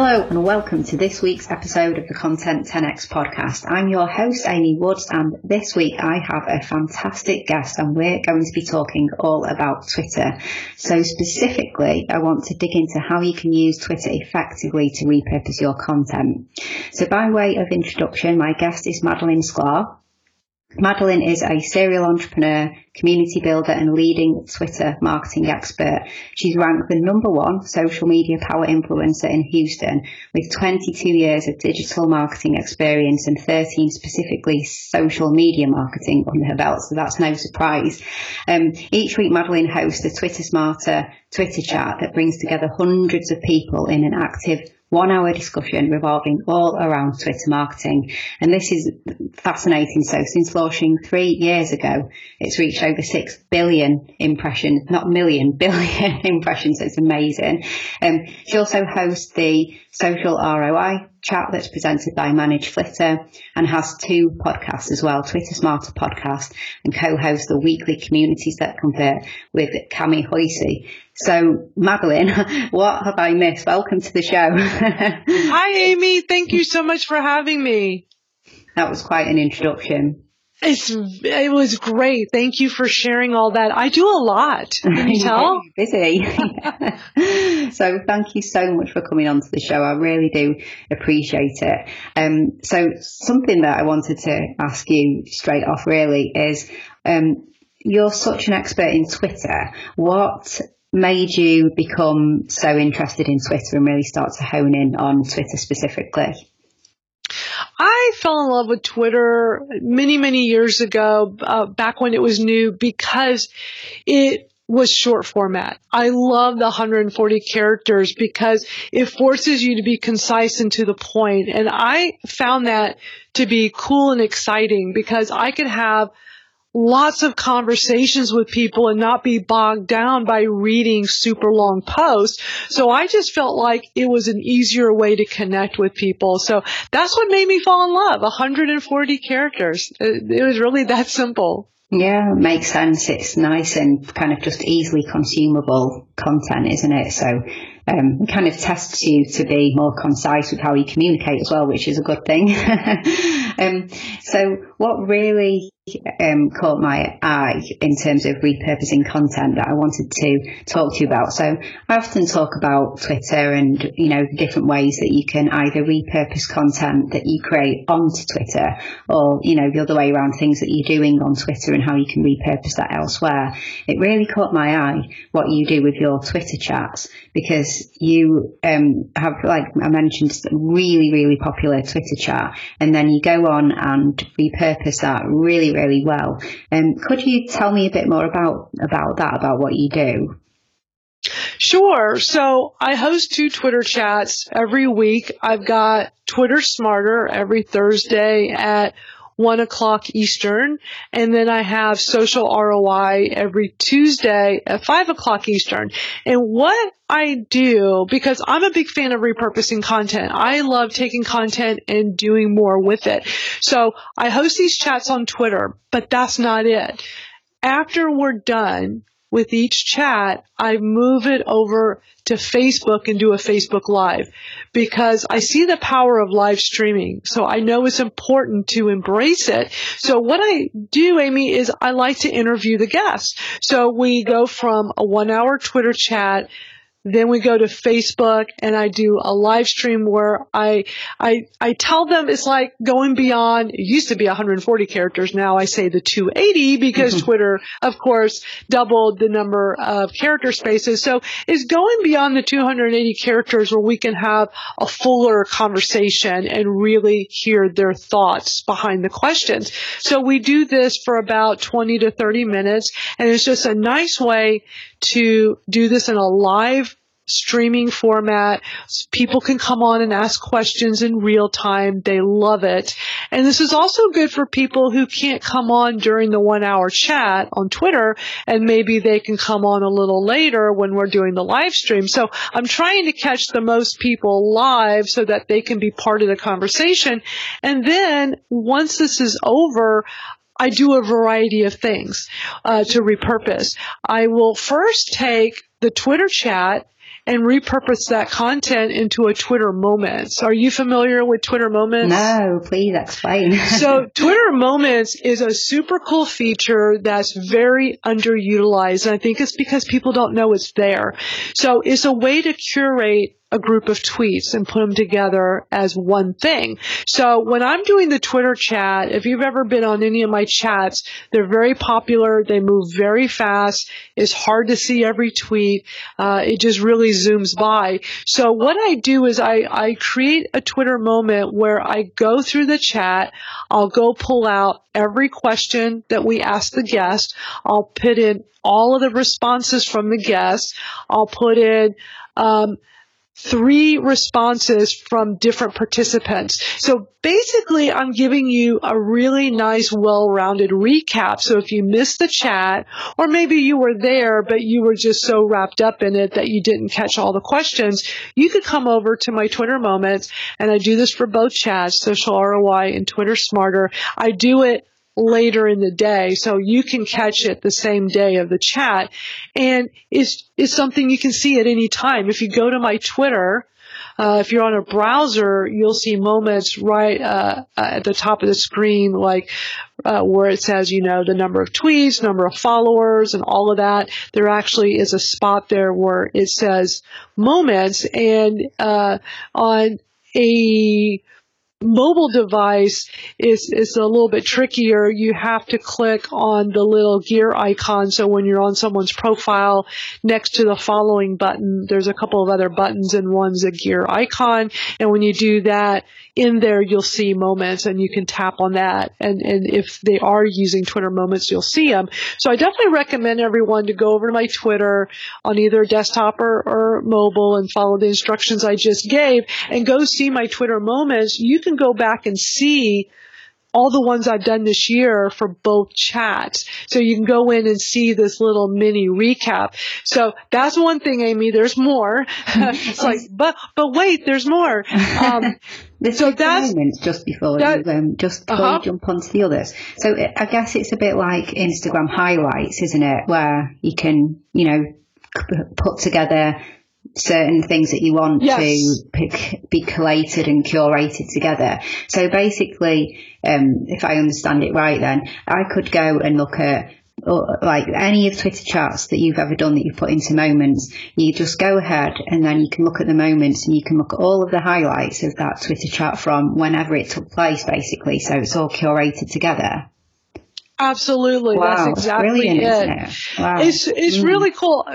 Hello and welcome to this week's episode of the Content 10X podcast. I'm your host, Amy Woods, and this week I have a fantastic guest and we're going to be talking all about Twitter. So specifically, I want to dig into how you can use Twitter effectively to repurpose your content. So by way of introduction, my guest is Madalyn Sklar. Madalyn is a serial entrepreneur, community builder, and leading Twitter marketing expert. She's ranked the number one social media power influencer in Houston with 22 years of digital marketing experience and 13 specifically social media marketing under her belt. So that's no surprise. Um, each week, Madalyn hosts a Twitter Smarter Twitter chat that brings together hundreds of people in an active one hour discussion revolving all around Twitter marketing. And this is fascinating. So since launching three years ago, it's reached over 6 billion impressions, not million, billion impressions. So it's amazing. Um, she also hosts the social ROI chat that's presented by ManageFlitter and has two podcasts as well, Twitter Smarter podcast and co-hosts the weekly Communities That Convert with Cami Hoisey. So, Madalyn, what have I missed? Welcome to the show. Hi, Amy. Thank you so much for having me. That was quite an introduction. It's it was great. Thank you for sharing all that. I do a lot. Can you tell? busy. so thank you so much for coming on to the show. I really do appreciate it. Um, so something that I wanted to ask you straight off really is um, you're such an expert in Twitter. What made you become so interested in Twitter and really start to hone in on Twitter specifically? I fell in love with Twitter many, many years ago, uh, back when it was new, because it was short format. I love the 140 characters because it forces you to be concise and to the point. And I found that to be cool and exciting because I could have lots of conversations with people and not be bogged down by reading super long posts. So I just felt like it was an easier way to connect with people. So that's what made me fall in love. 140 characters. It, was really that simple. Yeah, makes sense. It's nice and kind of just easily consumable content, isn't it? So um, kind of tests you to be more concise with how you communicate as well, which is a good thing. um, so what really um, caught my eye in terms of repurposing content that I wanted to talk to you about. So I often talk about Twitter and, you know, the different ways that you can either repurpose content that you create onto Twitter or, you know, the other way around things that you're doing on Twitter and how you can repurpose that elsewhere. It really caught my eye what you do with your Twitter chats because you um, have, like I mentioned, really, really popular Twitter chat and then you go on and repurpose that really, really well. Um, could you tell me a bit more about about that, about what you do? Sure. So I host two Twitter chats every week. I've got Twitter Smarter every Thursday at one o'clock Eastern. And then I have social ROI every Tuesday at five o'clock Eastern. And what I do, because I'm a big fan of repurposing content. I love taking content and doing more with it. So I host these chats on Twitter, but that's not it. After we're done, with each chat, I move it over to Facebook and do a Facebook Live because I see the power of live streaming. So I know it's important to embrace it. So what I do, Amy, is I like to interview the guests. So we go from a one hour Twitter chat then we go to Facebook and I do a live stream where I, I, I tell them it's like going beyond, it used to be 140 characters. Now I say the 280 because mm-hmm. Twitter, of course, doubled the number of character spaces. So it's going beyond the 280 characters where we can have a fuller conversation and really hear their thoughts behind the questions. So we do this for about 20 to 30 minutes and it's just a nice way to do this in a live streaming format. People can come on and ask questions in real time. They love it. And this is also good for people who can't come on during the one hour chat on Twitter and maybe they can come on a little later when we're doing the live stream. So I'm trying to catch the most people live so that they can be part of the conversation. And then once this is over, I do a variety of things uh, to repurpose. I will first take the Twitter chat and repurpose that content into a Twitter Moments. Are you familiar with Twitter Moments? No, please explain. so Twitter Moments is a super cool feature that's very underutilized. And I think it's because people don't know it's there. So it's a way to curate a group of tweets and put them together as one thing. So when I'm doing the Twitter chat, if you've ever been on any of my chats, they're very popular. They move very fast. It's hard to see every tweet. Uh, it just really zooms by. So what I do is I, I create a Twitter moment where I go through the chat. I'll go pull out every question that we ask the guest. I'll put in all of the responses from the guest. I'll put in um, three responses from different participants. So basically, I'm giving you a really nice, well-rounded recap. So if you missed the chat, or maybe you were there, but you were just so wrapped up in it that you didn't catch all the questions, you could come over to my Twitter moments, and I do this for both chats, Social ROI and Twitter Smarter. I do it later in the day. So you can catch it the same day of the chat. And it's, it's something you can see at any time. If you go to my Twitter, uh, if you're on a browser, you'll see moments right uh, at the top of the screen, like uh, where it says, you know, the number of tweets, number of followers, and all of that. There actually is a spot there where it says moments, and uh, on a mobile device is is a little bit trickier. You have to click on the little gear icon. So when you're on someone's profile, next to the following button, there's a couple of other buttons, and one's a gear icon. And when you do that, in there you'll see moments, and you can tap on that. And and if they are using Twitter moments, you'll see them. So I definitely recommend everyone to go over to my Twitter on either desktop or, or mobile and follow the instructions I just gave, and go see my Twitter moments. You can go back and see all the ones I've done this year for both chats. So you can go in and see this little mini recap. So that's one thing, Amy. There's more. it's like, but, but wait, there's more. Um, so that's just before that, you, um, just before uh-huh. you jump onto the others. So I guess it's a bit like Instagram highlights, isn't it? Where you can, you know, put together certain things that you want yes. to pick, be collated and curated together. So basically, um, if I understand it right, then I could go and look at uh, like any of Twitter chats that you've ever done that you've put into moments, you just go ahead and then you can look at the moments and you can look at all of the highlights of that Twitter chat from whenever it took place, basically. So it's all curated together. Absolutely, wow, that's exactly it. it. Wow. It's it's mm. really cool.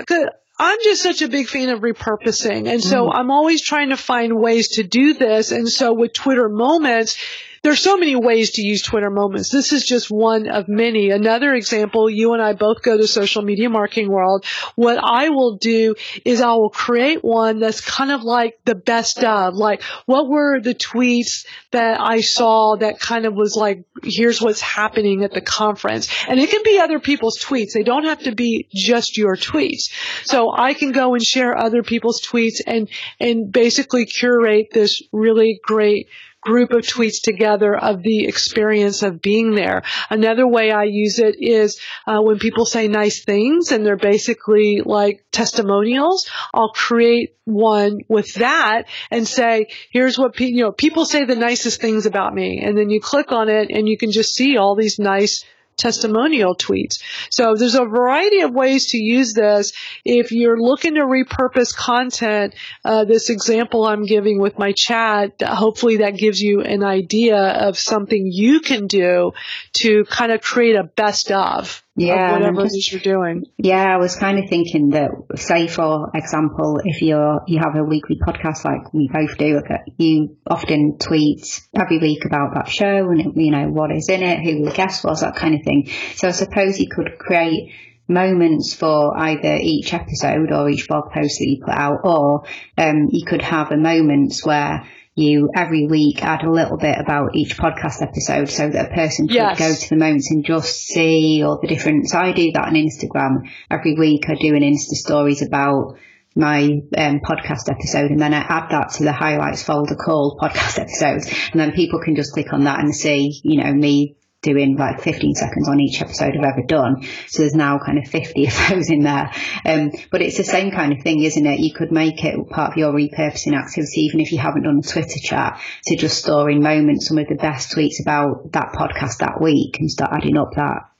I'm just such a big fan of repurposing. And so mm. I'm always trying to find ways to do this. And so with Twitter moments, there's so many ways to use Twitter moments. This is just one of many. Another example, you and I both go to social media marketing world. What I will do is I will create one that's kind of like the best of, like what were the tweets that I saw that kind of was like, here's what's happening at the conference. And it can be other people's tweets. They don't have to be just your tweets. So I can go and share other people's tweets and, and basically curate this really great group of tweets together of the experience of being there. Another way I use it is uh, when people say nice things and they're basically like testimonials. I'll create one with that and say, here's what pe- you know people say the nicest things about me, and then you click on it and you can just see all these nice testimonial tweets. So there's a variety of ways to use this. If you're looking to repurpose content, uh, this example I'm giving with my chat, hopefully that gives you an idea of something you can do to kind of create a best of yeah, whatever it is you're doing. Yeah, I was kind of thinking that, say for example, if you're you have a weekly podcast like we both do, you often tweet every week about that show and you know what is in it, who the guest was, that kind of thing. So I suppose you could create moments for either each episode or each blog post that you put out, or um, you could have a moments where you every week add a little bit about each podcast episode so that a person could Yes. go to the moments and just see all the different. So I do that on Instagram every week. I do an Insta stories about my um, podcast episode and then I add that to the highlights folder called podcast episodes and then people can just click on that and see, you know, me doing like 15 seconds on each episode I've ever done. So there's now kind of 50 of those in there. Um, but it's the same kind of thing, isn't it? You could make it part of your repurposing activity, even if you haven't done a Twitter chat, to just store in moments some of the best tweets about that podcast that week and start adding up that.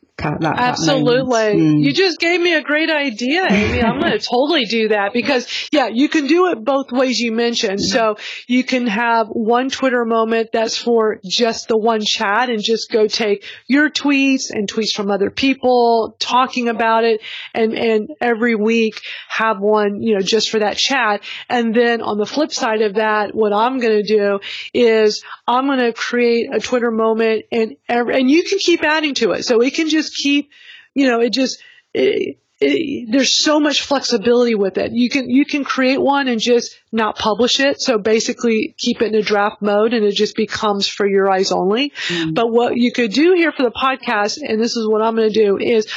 Absolutely. Mm. You just gave me a great idea, Amy. I'm going to totally do that because, yeah, you can do it both ways you mentioned. So you can have one Twitter moment that's for just the one chat and just go take your tweets and tweets from other people talking about it and, and every week have one, you know, just for that chat. And then on the flip side of that, what I'm going to do is I'm going to create a Twitter moment and, every, and you can keep adding to it. So it can just keep, you know, it just, it, it, there's so much flexibility with it. You can, you can create one and just not publish it. So basically keep it in a draft mode and it just becomes for your eyes only. But what you could do here for the podcast, and this is what I'm going to do is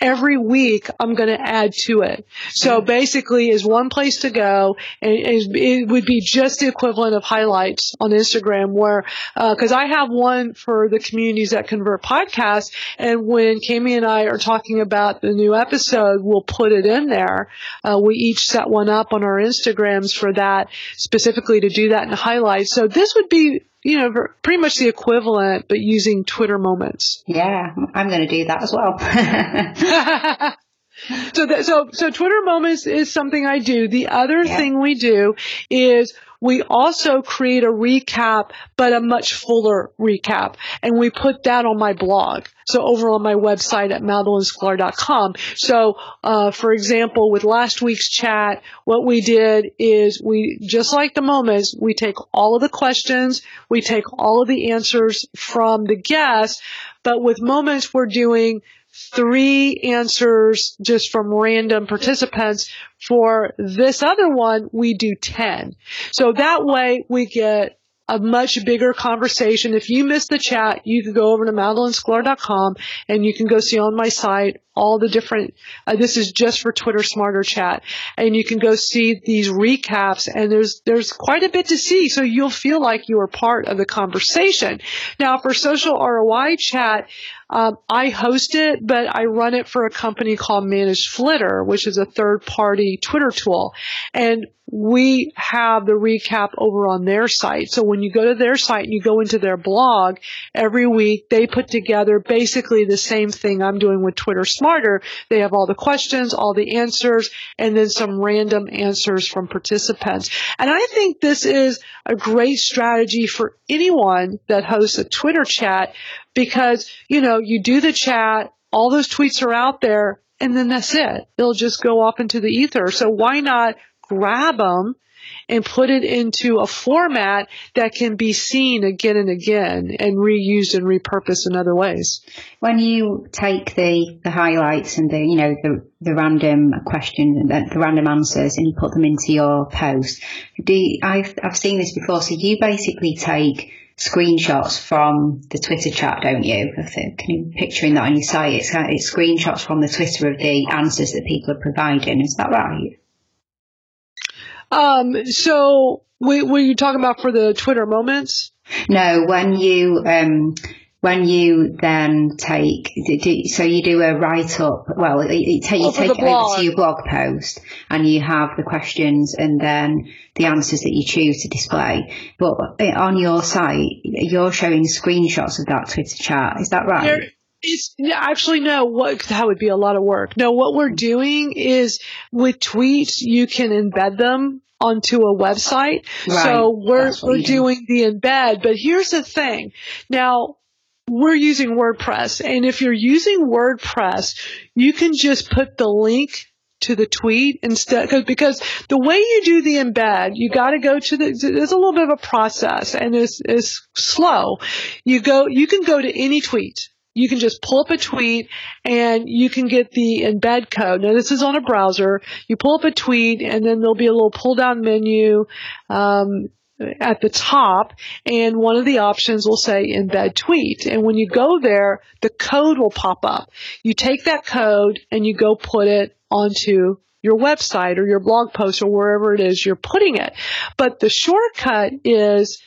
every week I'm going to add to it. So basically is one place to go and it would be just the equivalent of highlights on Instagram where, uh, cause I have one for the communities that convert podcasts. And when Cami and I are talking about the new episode, we'll put it in there. Uh, we each set one up on our Instagrams for that specifically to do that and highlight. So this would be, you know, pretty much the equivalent, but using Twitter moments. Yeah, I'm going to do that as well. so that, so so Twitter moments is something I do. The other Yeah. thing we do is we also create a recap, but a much fuller recap, and we put that on my blog. So over on my website at madalynsklar.com. So, uh, for example, with last week's chat, what we did is we, just like the moments, we take all of the questions, we take all of the answers from the guests, but with moments we're doing three answers just from random participants. For this other one, we do 10. So that way we get a much bigger conversation. If you missed the chat, you can go over to madalynsklar.com and you can go see on my site all the different, uh, this is just for Twitter Smarter Chat. And you can go see these recaps and there's, there's quite a bit to see. So you'll feel like you are part of the conversation. Now for social ROI chat, um, I host it, but I run it for a company called Managed Flitter, which is a third party Twitter tool. And we have the recap over on their site. So when you go to their site and you go into their blog, every week they put together basically the same thing I'm doing with Twitter Smarter. They have all the questions, all the answers, and then some random answers from participants. And I think this is a great strategy for anyone that hosts a Twitter chat because, you know, you do the chat, all those tweets are out there, and then that's it. They'll just go off into the ether. So why not grab them and put it into a format that can be seen again and again and reused and repurposed in other ways? when you take the, the highlights and the you know the, the random questions and uh, the, the random answers and you put them into your post, do you, I've I've seen this before. So you basically take screenshots from the Twitter chat, don't you? Can you picturing that on your site? It's it's screenshots from the Twitter of the answers that people are providing. Is that right? Um, so we, were you talking about for the Twitter moments? No, when you um, when you then take so you do a write up. Well, you, take you Oh, take it over to your blog post, and you have the questions and then the answers that you choose to display. But uh, on your site, you're showing screenshots of that Twitter chat. Is that right? There, it's actually no. What that would be a lot of work. No, what we're doing is with tweets, you can embed them onto a website. Right, So we're we're doing the embed. But here's the thing. Now we're using WordPress, and if you're using WordPress, you can just put the link to the tweet instead cause, because the way you do the embed you got to go to the there's a little bit of a process and it's, it's slow you go you can go to any tweet you can just pull up a tweet and you can get the embed code. Now this is on a browser. You pull up a tweet and then there'll be a little pull down menu. Um, at the top and one of the options will say embed tweet. And when you go there, the code will pop up. You take that code and you go put it onto your website or your blog post or wherever it is you're putting it. But the shortcut is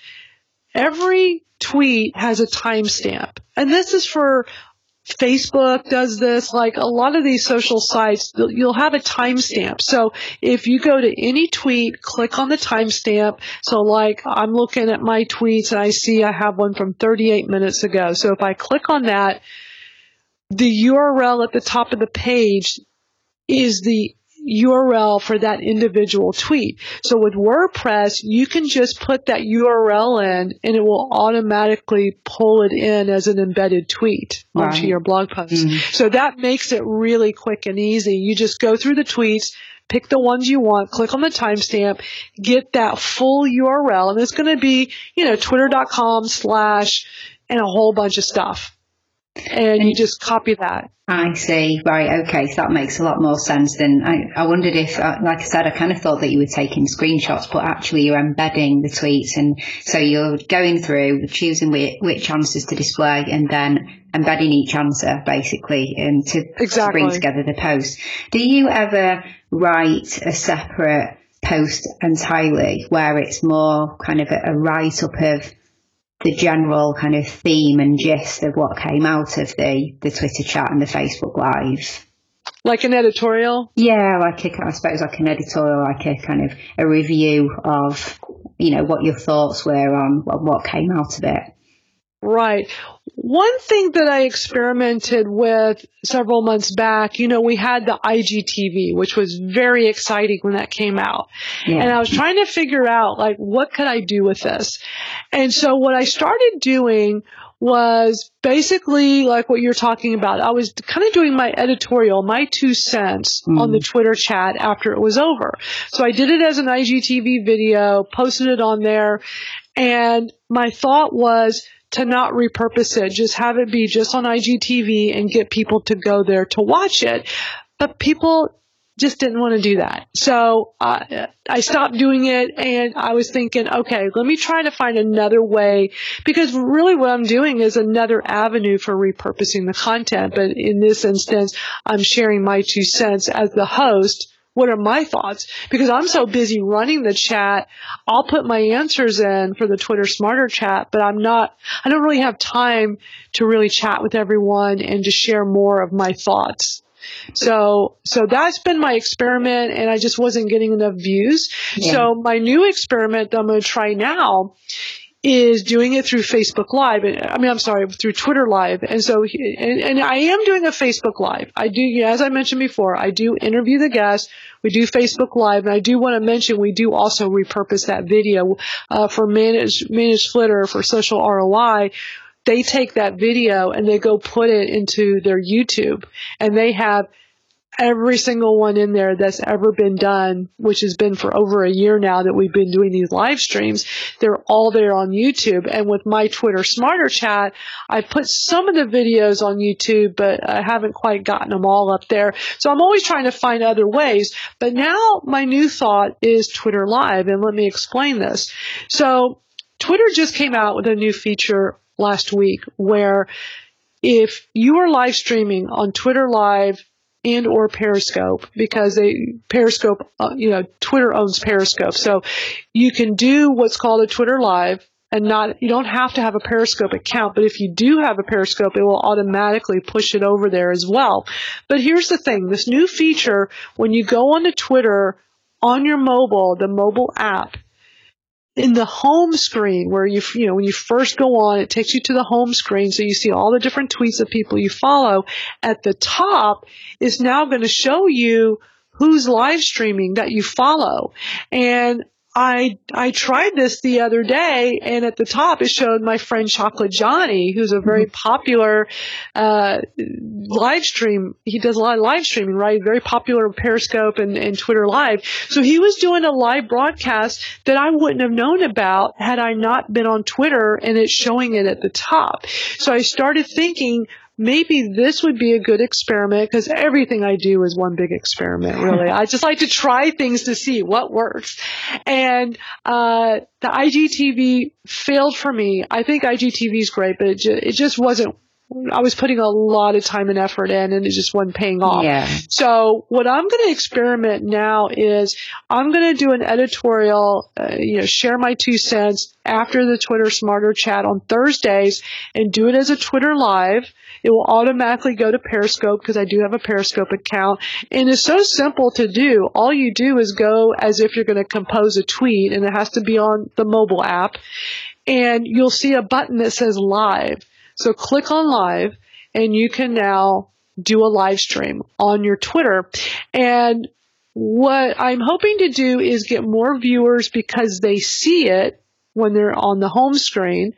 every tweet has a timestamp. And this is for Facebook does this, like a lot of these social sites, you'll have a timestamp. So if you go to any tweet, click on the timestamp. So like I'm looking at my tweets and I see I have one from 38 minutes ago. So if I click on that, the URL at the top of the page is the URL for that individual tweet. So with WordPress, you can just put that URL in and it will automatically pull it in as an embedded tweet right. onto your blog post. Mm-hmm. So that makes it really quick and easy. You just go through the tweets, pick the ones you want, click on the timestamp, get that full URL, and it's going to be, you know, twitter.com slash and a whole bunch of stuff and you just copy that. I see. Right. Okay. So that makes a lot more sense. Then I, I wondered if, uh, like I said, I kind of thought that you were taking screenshots, but actually you're embedding the tweets, and so you're going through choosing which, which answers to display, and then embedding each answer basically, um, to, exactly. to bring together the post. Do you ever write a separate post entirely where it's more kind of a, a write up of the general kind of theme and gist of what came out of the, the Twitter chat and the Facebook Live. Like an editorial? Yeah, like a, I suppose like an editorial, like a kind of a review of, you know, what your thoughts were on what, what came out of it. Right. One thing that I experimented with several months back, you know, we had the IGTV, which was very exciting when that came out. Yeah. And I was trying to figure out, like, what could I do with this? And so what I started doing was basically like what you're talking about. I was kind of doing my editorial, my two cents mm. on the Twitter chat after it was over. So I did it as an IGTV video, posted it on there, and my thought was, to not repurpose it, just have it be just on IGTV and get people to go there to watch it. But people just didn't want to do that. So uh, I stopped doing it and I was thinking, okay, let me try to find another way because really what I'm doing is another avenue for repurposing the content. But in this instance, I'm sharing my two cents as the host what are my thoughts? Because I'm so busy running the chat, I'll put my answers in for the Twitter Smarter chat, but I'm not, I don't really have time to really chat with everyone and to share more of my thoughts. So, so that's been my experiment and I just wasn't getting enough views. Yeah. So my new experiment that I'm going to try now is doing it through Facebook Live. I mean, I'm sorry, through Twitter Live. And so, and, and, I am doing a Facebook Live. I do, as I mentioned before, I do interview the guests. We do Facebook Live, and I do want to mention we do also repurpose that video uh, for managed managed flitter for social ROI they take that video and they go put it into their YouTube and they have every single one in there that's ever been done, which has been for over a year now that we've been doing these live streams. They're all there on YouTube. And with my Twitter Smarter Chat, I put some of the videos on YouTube, but I haven't quite gotten them all up there. So I'm always trying to find other ways. But now my new thought is Twitter Live. And let me explain this. So Twitter just came out with a new feature last week where if you are live streaming on Twitter Live and or Periscope because they Periscope, uh, you know, Twitter owns Periscope, so you can do what's called a Twitter Live and not you don't have to have a Periscope account, but if you do have a Periscope, it will automatically push it over there as well. But here's the thing: this new feature, when you go onto Twitter on your mobile, the mobile app, in the home screen where you, you know, when you first go on, it takes you to the home screen. So you see all the different tweets of people you follow. At the top is now going to show you who's live streaming that you follow. And I I tried this the other day, and at the top it showed my friend Chocolate Johnny, who's a very mm-hmm. popular uh, live stream. He does a lot of live streaming, right? Very popular on Periscope and, and Twitter Live. So he was doing a live broadcast that I wouldn't have known about had I not been on Twitter and it's showing it at the top. So I started thinking maybe this would be a good experiment because everything I do is one big experiment, really. I just like to try things to see what works. And, uh, the IGTV failed for me. I think IGTV is great, but it, ju- it just wasn't I was putting a lot of time and effort in and it just wasn't paying off. Yeah. So what I'm going to experiment now is I'm going to do an editorial, uh, you know, share my two cents after the Twitter Smarter chat on Thursdays and do it as a Twitter live. It will automatically go to Periscope because I do have a Periscope account. And it's so simple to do. All you do is go as if you're going to compose a tweet and it has to be on the mobile app. And you'll see a button that says live. So click on live and you can now do a live stream on your Twitter. And what I'm hoping to do is get more viewers because they see it when they're on the home screen.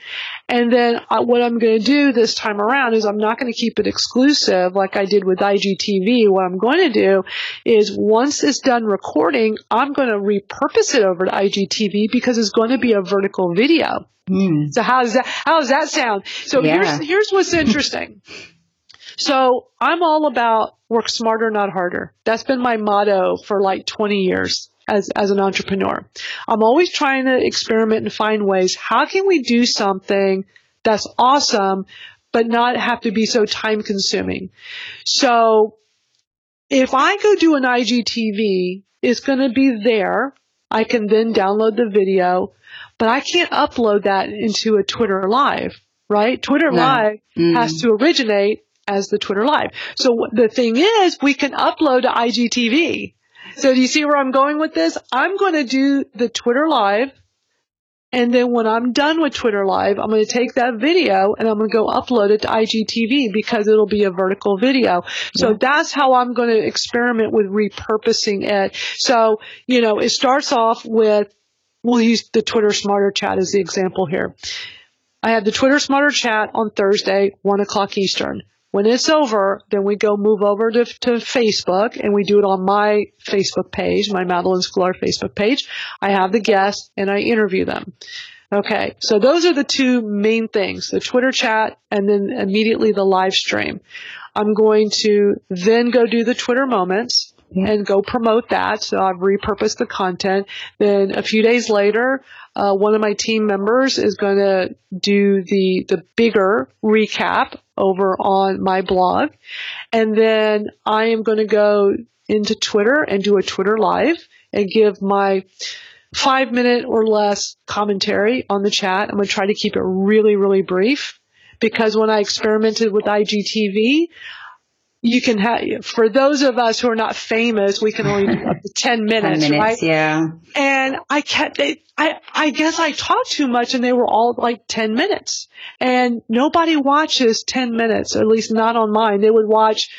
And then uh, what I'm going to do this time around is I'm not going to keep it exclusive like I did with IGTV. What I'm going to do is once it's done recording, I'm going to repurpose it over to IGTV because it's going to be a vertical video. Mm. So how does that how does that sound? So Yeah. here's here's what's interesting. so I'm all about work smarter, not harder. That's been my motto for like 20 years as as an entrepreneur. I'm always trying to experiment and find ways. How can we do something that's awesome, but not have to be so time consuming? So if I go do an IGTV, it's going to be there. I can then download the video, but I can't upload that into a Twitter Live, right? Twitter No. Live Mm. has to originate as the Twitter Live. So the thing is, we can upload to IGTV. So do you see where I'm going with this? I'm going to do the Twitter Live. And then when I'm done with Twitter Live, I'm going to take that video and I'm going to go upload it to IGTV because it'll be a vertical video. So Yeah. that's how I'm going to experiment with repurposing it. So, you know, it starts off with, we'll use the Twitter Smarter Chat as the example here. I have the Twitter Smarter Chat on Thursday, 1 o'clock Eastern. When it's over, then we go move over to, to Facebook and we do it on my Facebook page, my Madalyn Sklar Facebook page. I have the guests and I interview them. Okay, so those are the two main things, the Twitter chat and then immediately the live stream. I'm going to then go do the Twitter moments and go promote that. So I've repurposed the content. Then a few days later, uh, one of my team members is going to do the the bigger recap over on my blog, and then I am going to go into Twitter and do a Twitter live and give my five minute or less commentary on the chat. I'm going to try to keep it really, really brief because when I experimented with IGTV, you can have, for those of us who are not famous, we can only do up to 10 minutes, 10 minutes, right? yeah. And I kept, they, I, I guess I talked too much and they were all like 10 minutes. And nobody watches 10 minutes, at least not on mine. They would watch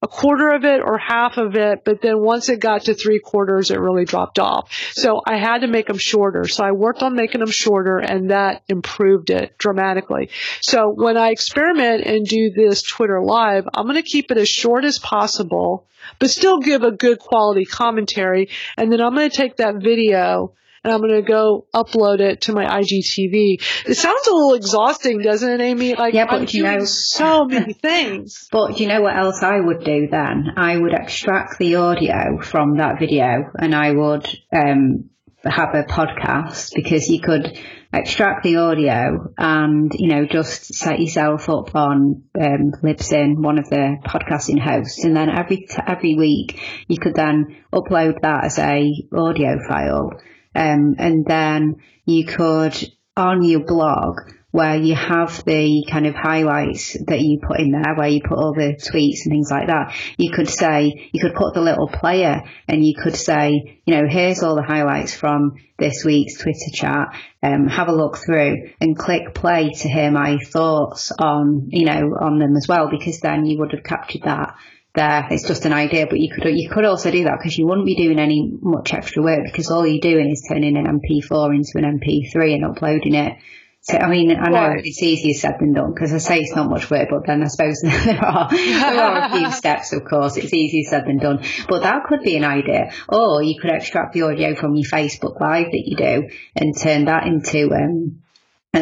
a quarter of it or half of it, but then once it got to three quarters, it really dropped off. So I had to make them shorter. So I worked on making them shorter and that improved it dramatically. So when I experiment and do this Twitter live, I'm going to keep it as short as possible, but still give a good quality commentary. And then I'm going to take that video and I'm going to go upload it to my IGTV. It sounds a little exhausting, doesn't it, Amy? Like Yeah, but I'm you doing know- so many things. But you know what else I would do then? I would extract the audio from that video and I would um, have a podcast because you could extract the audio and, you know, just set yourself up on um, Libsyn, one of the podcasting hosts, and then every every week you could then upload that as a audio file, um, and then you could on your blog where you have the kind of highlights that you put in there, where you put all the tweets and things like that, you could say, you could put the little player and you could say, you know, here's all the highlights from this week's Twitter chat. Um, have a look through and click play to hear my thoughts on, you know, on them as well, because then you would have captured that there. It's just an idea, but you could you could also do that because you wouldn't be doing any much extra work because all you're doing is turning an MP4 into an MP3 and uploading it. So I mean, I know Right. it's easier said than done because I say it's not much work, but then I suppose there are there are a few steps. Of course, it's easier said than done. But that could be an idea, or you could extract the audio from your Facebook Live that you do and turn that into um,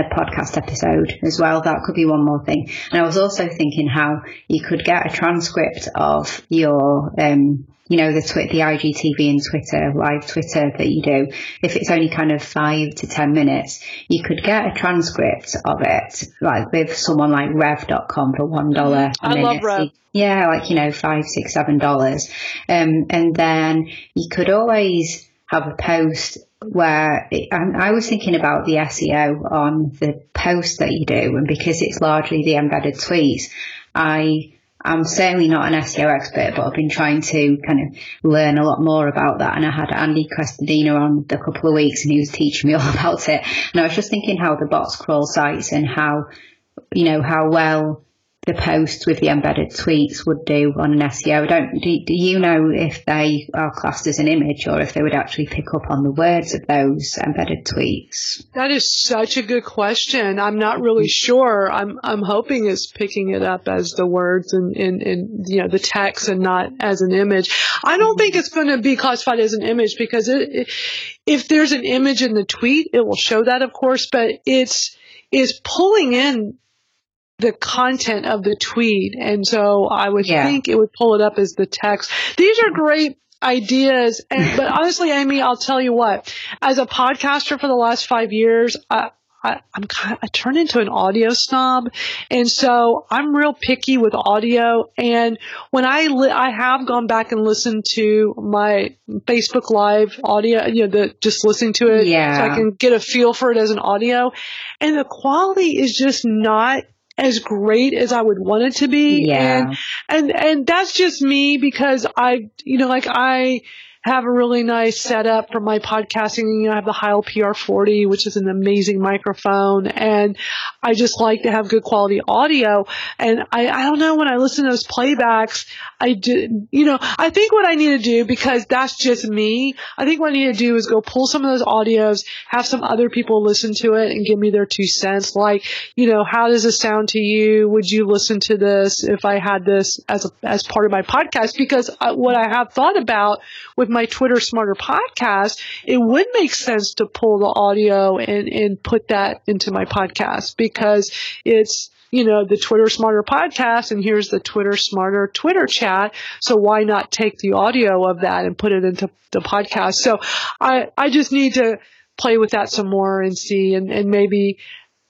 a podcast episode as well. That could be one more thing. And I was also thinking how you could get a transcript of your, um, you know, the twi- the IGTV and Twitter, live Twitter that you do. If it's only kind of five to 10 minutes, you could get a transcript of it, like with someone like rev.com for $1 I minute. love Rev. Yeah, like, you know, five, six, seven dollars. Um, and then you could always have a post where I was thinking about the SEO on the post that you do, and because it's largely the embedded tweets, I I'm certainly not an SEO expert, but I've been trying to kind of learn a lot more about that. And I had Andy Crestodina on a couple of weeks, and he was teaching me all about it. And I was just thinking how the bots crawl sites and how you know how well the posts with the embedded tweets would do on an SEO. Don't do, do you know if they are classed as an image or if they would actually pick up on the words of those embedded tweets? That is such a good question. I'm not really sure. I'm I'm hoping it's picking it up as the words and in, in, you know the text and not as an image. I don't think it's going to be classified as an image because it, it, if there's an image in the tweet, it will show that, of course. But it's is pulling in the content of the tweet, and so I would Yeah. think it would pull it up as the text. These are great ideas, and, but honestly, Amy, I'll tell you what. As a podcaster for the last five years, I, I, I'm kind I turned into an audio snob, and so I'm real picky with audio. And when I li- I have gone back and listened to my Facebook Live audio, you know, the just listening to it, so I can get a feel for it as an audio, and the quality is just not as great as I would want it to be. Yeah. And and and that's just me because I you know like I have a really nice setup for my podcasting. You know, I have the Heil PR40, which is an amazing microphone, and I just like to have good quality audio. And I, I don't know when I listen to those playbacks, I do, you know, I think what I need to do because that's just me. I think what I need to do is go pull some of those audios, have some other people listen to it and give me their two cents. Like, you know, how does this sound to you? Would you listen to this if I had this as a, as part of my podcast? Because I, what I have thought about with my Twitter Smarter podcast, it would make sense to pull the audio and, and put that into my podcast because it's, you know, the Twitter Smarter podcast and here's the Twitter Smarter Twitter chat. So why not take the audio of that and put it into the podcast? So I, I just need to play with that some more and see and, and maybe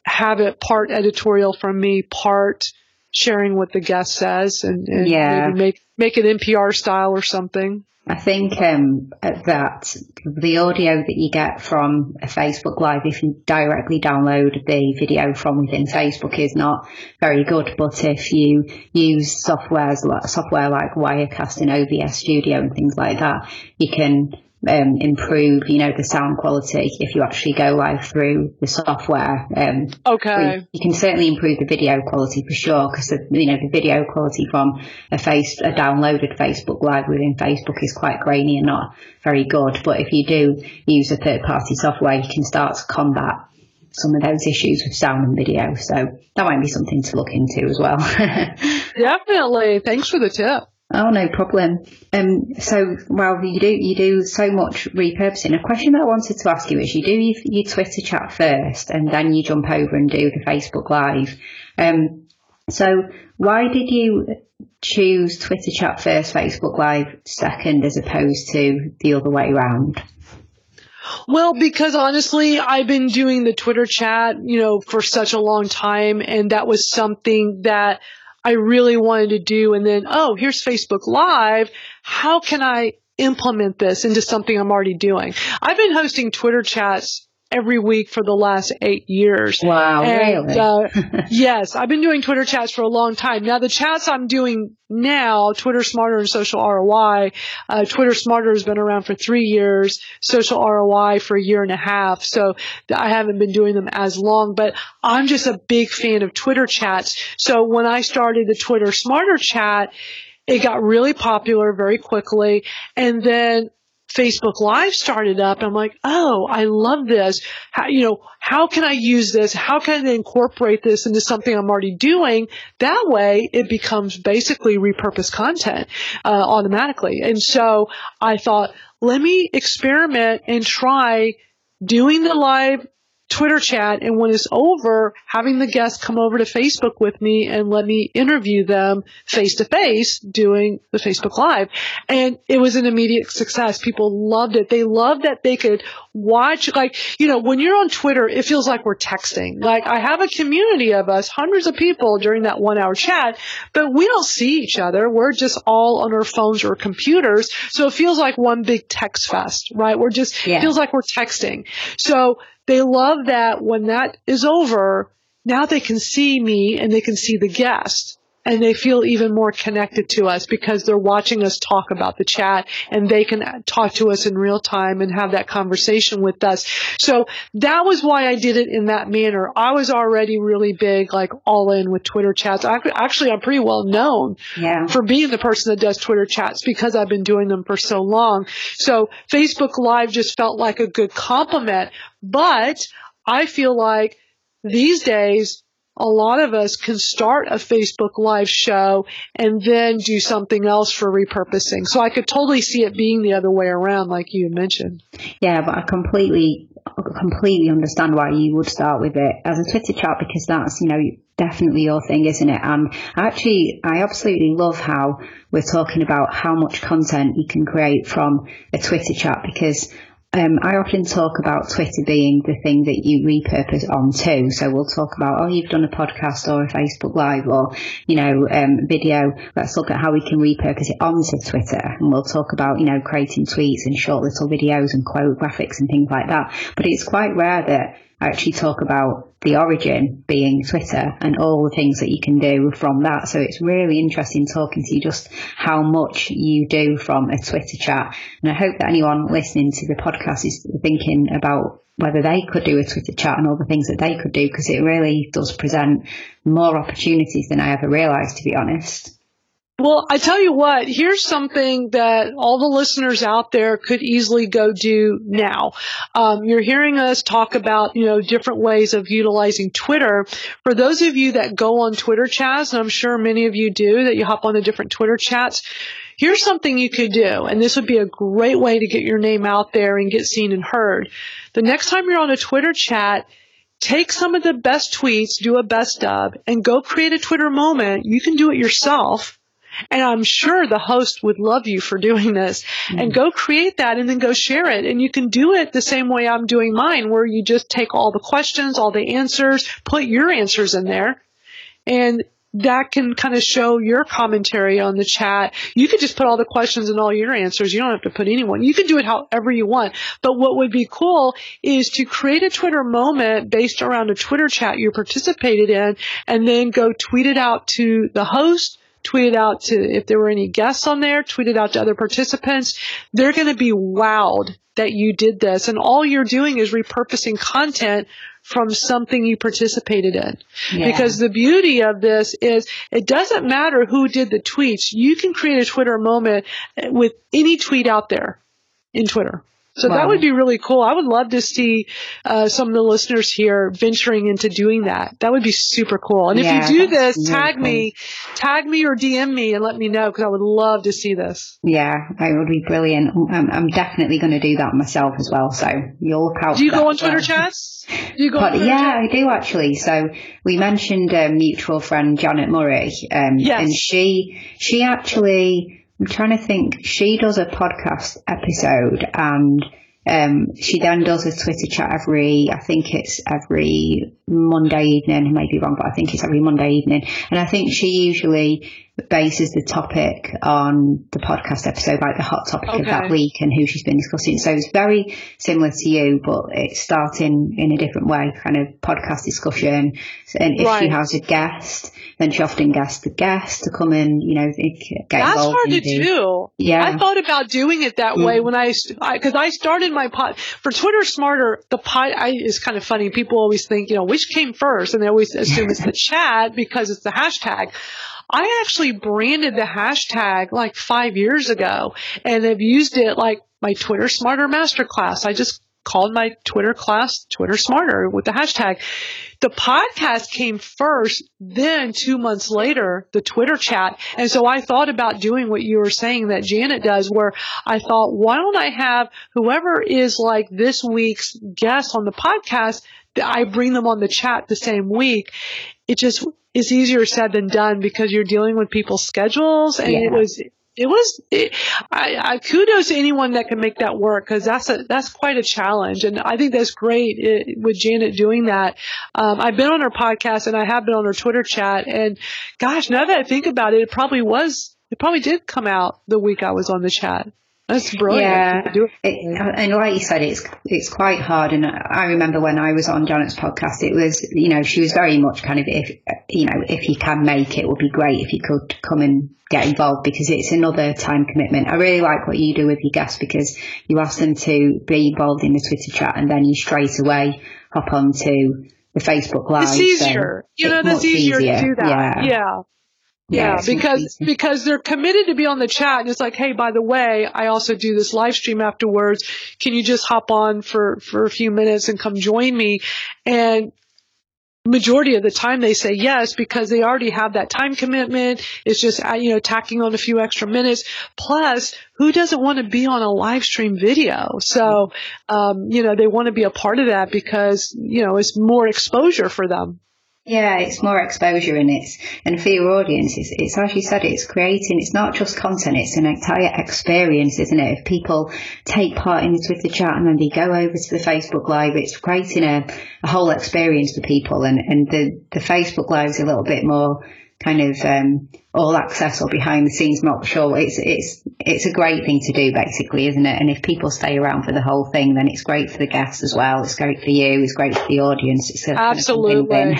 have it part editorial from me, part sharing what the guest says and, and Yeah. maybe make, make it NPR style or something. I think um, that the audio that you get from a Facebook Live, if you directly download the video from within Facebook, is not very good. But if you use softwares software like Wirecast and OBS Studio and things like that, you can um, improve, you know, the sound quality if you actually go live through the software. Um, Okay. you can certainly improve the video quality for sure because you know the video quality from a face a downloaded Facebook Live within Facebook is quite grainy and not very good. But if you do use a third party software, you can start to combat some of those issues with sound and video. So that might be something to look into as well. Definitely. Thanks for the tip. Oh, no problem. Um, so, well, you do you do so much repurposing. A question that I wanted to ask you is: you do your, your Twitter chat first, and then you jump over and do the Facebook Live. Um, so, why did you choose Twitter chat first, Facebook Live second, as opposed to the other way around? Well, because honestly, I've been doing the Twitter chat, you know, for such a long time, and that was something that I really wanted to do. And then, oh, here's Facebook Live. How can I implement this into something I'm already doing? I've been hosting Twitter chats every week for the last eight years. Wow, And, really? uh, yes, I've been doing Twitter chats for a long time. Now, the chats I'm doing now, Twitter Smarter and Social ROI, uh, Twitter Smarter has been around for three years, Social ROI for a year and a half. So I haven't been doing them as long, but I'm just a big fan of Twitter chats. So when I started the Twitter Smarter chat, it got really popular very quickly. And then Facebook Live started up. I'm like, oh, I love this. How, you know, how can I use this? How can I incorporate this into something I'm already doing? That way, it becomes basically repurposed content uh, automatically. And so I thought, let me experiment and try doing the live Twitter chat and when it's over, having the guests come over to Facebook with me and let me interview them face to face doing the Facebook Live. And it was an immediate success. People loved it. They loved that they could watch, like, you know, when you're on Twitter, it feels like we're texting. Like, I have a community of us, hundreds of people during that one hour chat, but we don't see each other. We're just all on our phones or computers. So it feels like one big text fest, right? We're just, yeah. feels like we're texting. So they love that when that is over, now they can see me and they can see the guest and they feel even more connected to us because they're watching us talk about the chat and they can talk to us in real time and have that conversation with us. So that was why I did it in that manner. I was already really big, like all in with Twitter chats. I, actually, I'm pretty well known yeah. for being the person that does Twitter chats because I've been doing them for so long. So Facebook Live just felt like a good compliment, but I feel like these days a lot of us can start a Facebook Live show and then do something else for repurposing. So I could totally see it being the other way around, like you mentioned. Yeah, but I completely, completely understand why you would start with it as a Twitter chat because that's, you know, definitely your thing, isn't it? Um, and actually, I absolutely love how we're talking about how much content you can create from a Twitter chat because um, I often talk about Twitter being the thing that you repurpose onto. So we'll talk about, oh, you've done a podcast or a Facebook Live or, you know, um, video. Let's look at how we can repurpose it onto Twitter. And we'll talk about, you know, creating tweets and short little videos and quote graphics and things like that. But it's quite rare that actually talk about the origin being Twitter and all the things that you can do from that. So it's really interesting talking to you just how much you do from a Twitter chat. And I hope that anyone listening to the podcast is thinking about whether they could do a Twitter chat and all the things that they could do because it really does present more opportunities than I ever realised, to be honest. Well, I tell you what, here's something that all the listeners out there could easily go do now. Um, you're hearing us talk about, you know, different ways of utilizing Twitter. For those of you that go on Twitter chats, and I'm sure many of you do, that you hop on the different Twitter chats, here's something you could do, and this would be a great way to get your name out there and get seen and heard. The next time you're on a Twitter chat, take some of the best tweets, do a best of, and go create a Twitter moment. You can do it yourself and I'm sure the host would love you for doing this. Mm-hmm. And go create that and then go share it. And you can do it the same way I'm doing mine, where you just take all the questions, all the answers, put your answers in there. And that can kind of show your commentary on the chat. You could just put all the questions and all your answers. You don't have to put anyone. You can do it however you want. But what would be cool is to create a Twitter moment based around a Twitter chat you participated in and then go tweet it out to the host, tweet it out to, if there were any guests on there, tweet it out to other participants. They're going to be wowed that you did this. And all you're doing is repurposing content from something you participated in. Yeah. Because the beauty of this is it doesn't matter who did the tweets. You can create a Twitter moment with any tweet out there in Twitter. So wow. that would be really cool. I would love to see uh, some of the listeners here venturing into doing that. That would be super cool. And yeah, if you do this, tag me, tag me or DM me and let me know because I would love to see this. Yeah, it would be brilliant. I'm, I'm definitely going to do that myself as well. So you'll look out. Do you go on Twitter well. chats? Do you go? But, yeah? I do actually. So we mentioned a mutual friend Janet Murray, um, yes. and she she actually I'm trying to think. She does a podcast episode and um, she then does a Twitter chat every, I think it's every Monday evening. I may be wrong, but I think it's every Monday evening. And I think she usually bases the topic on the podcast episode, like the hot topic okay. of that week and who she's been discussing. So it's very similar to you, but it's starting in a different way, kind of podcast discussion. And if right. she has a guest, then she often gets the guest to come in, you know, get That's hard to do. Yeah. I thought about doing it that mm. way when I, because I, I, started my pod, for Twitter Smarter, the pod I, is kind of funny. People always think, you know, which came first? And they always assume it's the chat because it's the hashtag. I actually branded the hashtag like five years ago and have used it like my Twitter Smarter Masterclass. I just called my Twitter class Twitter Smarter with the hashtag. The podcast came first, then two months later, the Twitter chat. And so I thought about doing what you were saying that Janet does, where I thought, why don't I have whoever is like this week's guest on the podcast, I bring them on the chat the same week. It just is easier said than done because you're dealing with people's schedules and yeah. it was it was it, I, I kudos to anyone that can make that work because that's a that's quite a challenge and I think that's great it, with Janet doing that. Um, I've been on her podcast and I have been on her Twitter chat and gosh, now that I think about it, it probably was it probably did come out the week I was on the chat. That's brilliant. Yeah, it, and like you said, it's it's quite hard. And I remember when I was on Janet's podcast, it was you know she was very much kind of if you know if you can make it, it would be great if you could come and get involved because it's another time commitment. I really like what you do with your guests because you ask them to be involved in the Twitter chat and then you straight away hop onto the Facebook Live. It's easier. So you know, it's easier, easier, to do that. Yeah. yeah. Yeah, because because they're committed to be on the chat, and it's like, hey, by the way, I also do this live stream afterwards. Can you just hop on for for a few minutes and come join me? And majority of the time they say yes because they already have that time commitment. It's just uh, you know tacking on a few extra minutes. Plus, who doesn't want to be on a live stream video? So um, you know they want to be a part of that because you know it's more exposure for them. Yeah, it's more exposure and it's and for your audience, it's, it's as you said, it's creating. It's not just content; it's an entire experience, isn't it? If people take part in this with the Twitter chat and then they go over to the Facebook Live, it's creating a, a whole experience for people. And and the the Facebook Live is a little bit more kind of um, all access or behind the scenes. Not sure. It's it's it's a great thing to do, basically, isn't it? And if people stay around for the whole thing, then it's great for the guests as well. It's great for you. It's great for the audience. It's absolutely.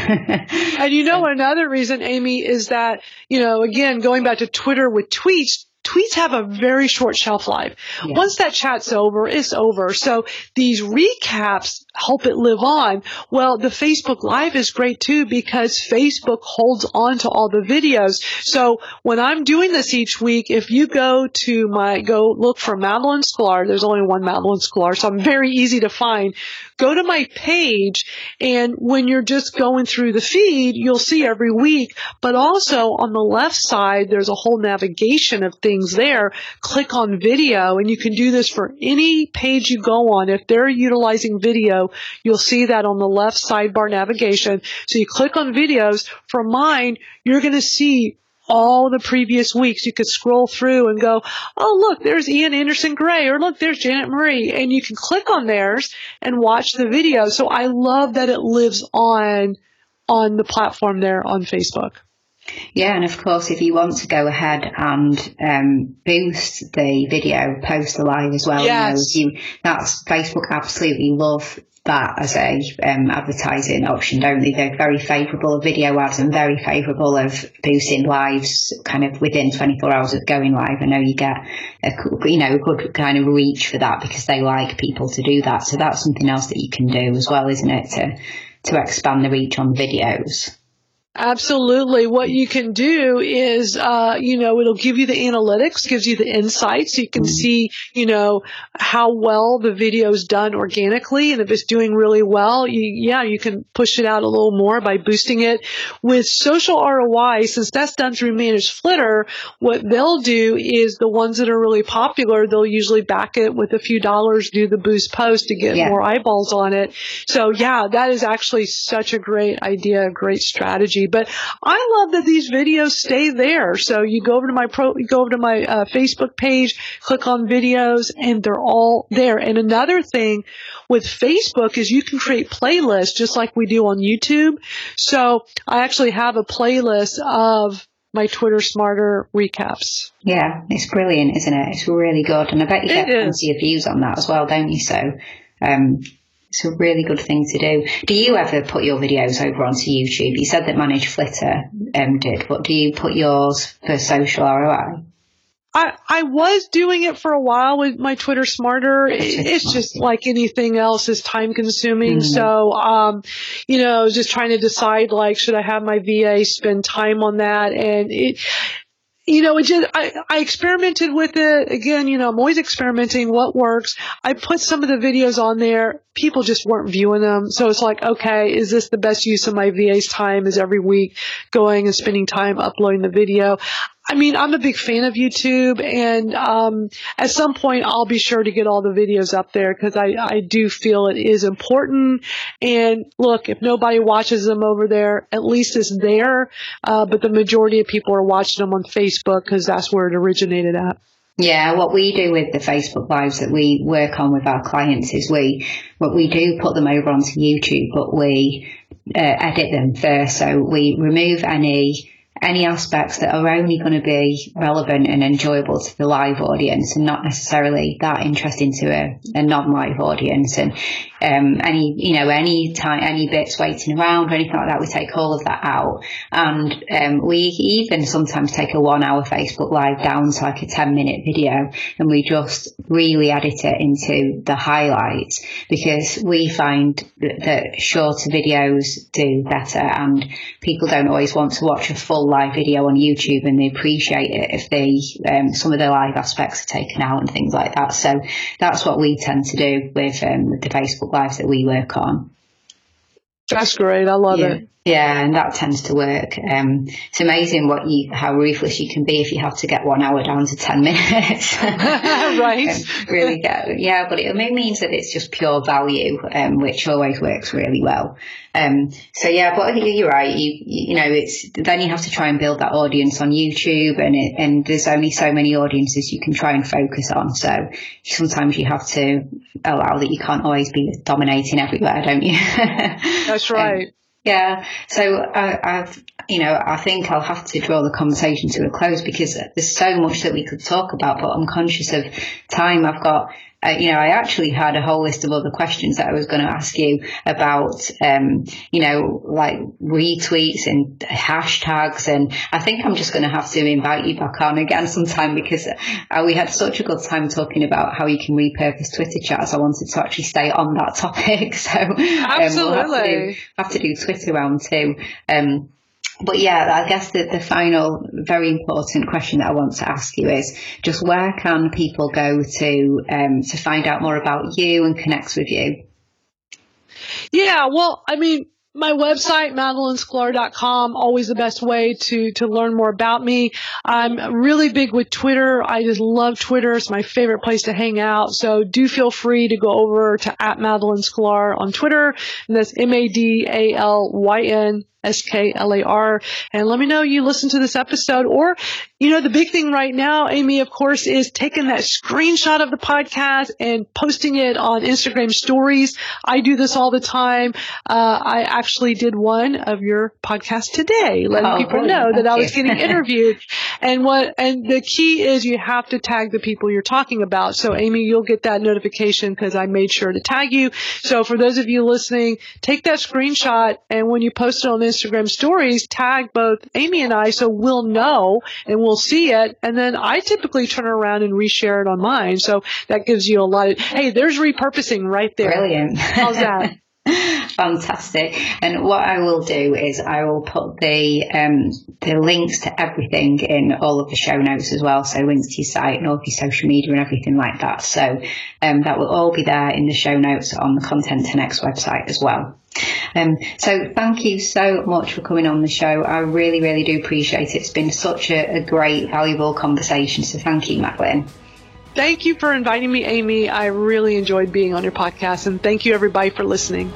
and you know, another reason, Amy, is that you know, again, going back to Twitter with tweets tweets have a very short shelf life. Yeah. Once that chat's over, it's over. So these recaps help it live on. Well, the Facebook Live is great too because Facebook holds on to all the videos. So when I'm doing this each week, if you go to my, go look for Madalyn Sklar, there's only one Madalyn Sklar, so I'm very easy to find. Go to my page and when you're just going through the feed, you'll see every week, but also on the left side, there's a whole navigation of things there. Click on video and you can do this for any page you go on. If they're utilizing video, you'll see that on the left sidebar navigation. So you click on videos. For mine, you're going to see all the previous weeks. You could scroll through and go, oh, look, there's Ian Anderson Gray, or look, there's Janet Murray. And you can click on theirs and watch the video. So I love that it lives on, on the platform there on Facebook. Yeah, and of course, if you want to go ahead and um, boost the video, post the live as well. Yes. You know, you, that's Facebook absolutely love that as a um, advertising option, don't they? They're very favourable of video ads and very favourable of boosting lives kind of within 24 hours of going live. I know you get a, you know, a good kind of reach for that because they like people to do that. So that's something else that you can do as well, isn't it? To, to expand the reach on videos. Absolutely. What you can do is, uh, you know, it'll give you the analytics, gives you the insights. You can mm-hmm. see, you know, how well the video is done organically. And if it's doing really well, you, yeah, you can push it out a little more by boosting it. With social ROI, since that's done through ManageFlitter, what they'll do is the ones that are really popular, they'll usually back it with a few dollars, do the boost post to get yeah. more eyeballs on it. So yeah, that is actually such a great idea, a great strategy. But I love that these videos stay there. So you go over to my pro, you go over to my uh, Facebook page, click on videos, and they're all there. And another thing with Facebook is you can create playlists just like we do on YouTube. So I actually have a playlist of my Twitter Smarter recaps. Yeah, it's brilliant, isn't it? It's really good. And I bet you get plenty of views on that as well, don't you? So, um, it's a really good thing to do. Do you ever put your videos over onto YouTube? You said that ManageFlitter um, did, but do you put yours for social ROI? I, I was doing it for a while with my Twitter Smarter. It's just like anything else is time consuming. Mm-hmm. So, um, you know, just trying to decide like, should I have my VA spend time on that? And it, you know, it just, I, I experimented with it. Again, you know, I'm always experimenting what works. I put some of the videos on there. People just weren't viewing them. So it's like, okay, is this the best use of my VA's time is every week going and spending time uploading the video? I mean, I'm a big fan of YouTube, and um, at some point I'll be sure to get all the videos up there because I, I do feel it is important. And look, if nobody watches them over there, at least it's there. Uh, but the majority of people are watching them on Facebook because that's where it originated at. Yeah, what we do with the Facebook lives that we work on with our clients is we, what we do put them over onto YouTube, but we uh, edit them first. So we remove any any aspects that are only going to be relevant and enjoyable to the live audience and not necessarily that interesting to a, a non-live audience. And um, any you know any time any bits waiting around or anything like that we take all of that out. And um, we even sometimes take a one hour facebook live down to like a 10 minute video and we just really edit it into the highlights because we find that shorter videos do better and people don't always want to watch a full live video on YouTube and they appreciate it if they um, some of the live aspects are taken out and things like that. So that's what we tend to do with, um, with the Facebook lives that we work on. That's great. I love yeah. it. Yeah, and that tends to work. Um, it's amazing what you, how ruthless you can be if you have to get one hour down to 10 minutes. right. really get, yeah, but it means that it's just pure value, um, which always works really well. Um, so yeah, but you're right. You, you know, it's, then you have to try and build that audience on YouTube and it, and there's only so many audiences you can try and focus on. So sometimes you have to allow that you can't always be dominating everywhere, don't you? That's right. Yeah. So uh, I've, you know, I think I'll have to draw the conversation to a close because there's so much that we could talk about, but I'm conscious of time. I've got uh, you know, I actually had a whole list of other questions that I was going to ask you about, um, you know, like retweets and hashtags. And I think I'm just going to have to invite you back on again sometime because uh, we had such a good time talking about how you can repurpose Twitter chats. I wanted to actually stay on that topic. So um, Absolutely. we'll have, to do, have to do Twitter round two. Um, but yeah, I guess the, the final very important question that I want to ask you is just where can people go to um, to find out more about you and connect with you? Yeah, well, I mean, my website, madalynsklar.com, always the best way to, to learn more about me. I'm really big with Twitter. I just love Twitter. It's my favorite place to hang out. So do feel free to go over to at Madalyn Sklar on Twitter. And that's M-A-D-A-L-Y-N S-K-L-A-R. And let me know you listen to this episode. Or, you know, the big thing right now, Amy, of course, is taking that screenshot of the podcast and posting it on Instagram stories. I do this all the time. Uh, I actually did one of your podcast today, letting oh, people know that I was getting interviewed. and what, and the key is you have to tag the people you're talking about. So Amy, you'll get that notification because I made sure to tag you. So for those of you listening, take that screenshot and when you post it on Instagram, Instagram stories tag both Amy and I so we'll know and we'll see it. And then I typically turn around and reshare it on mine. So that gives you a lot of, hey, there's repurposing right there. Brilliant. How's that? Fantastic. And what I will do is I will put the um, the links to everything in all of the show notes as well. So links to your site and all of your social media and everything like that. So um, that will all be there in the show notes on the Content 10x website as well. Um, so thank you so much for coming on the show. I really, really do appreciate it. It's been such a, a great, valuable conversation. So thank you, Madalyn. Thank you for inviting me, Amy. I really enjoyed being on your podcast, and thank you, everybody, for listening.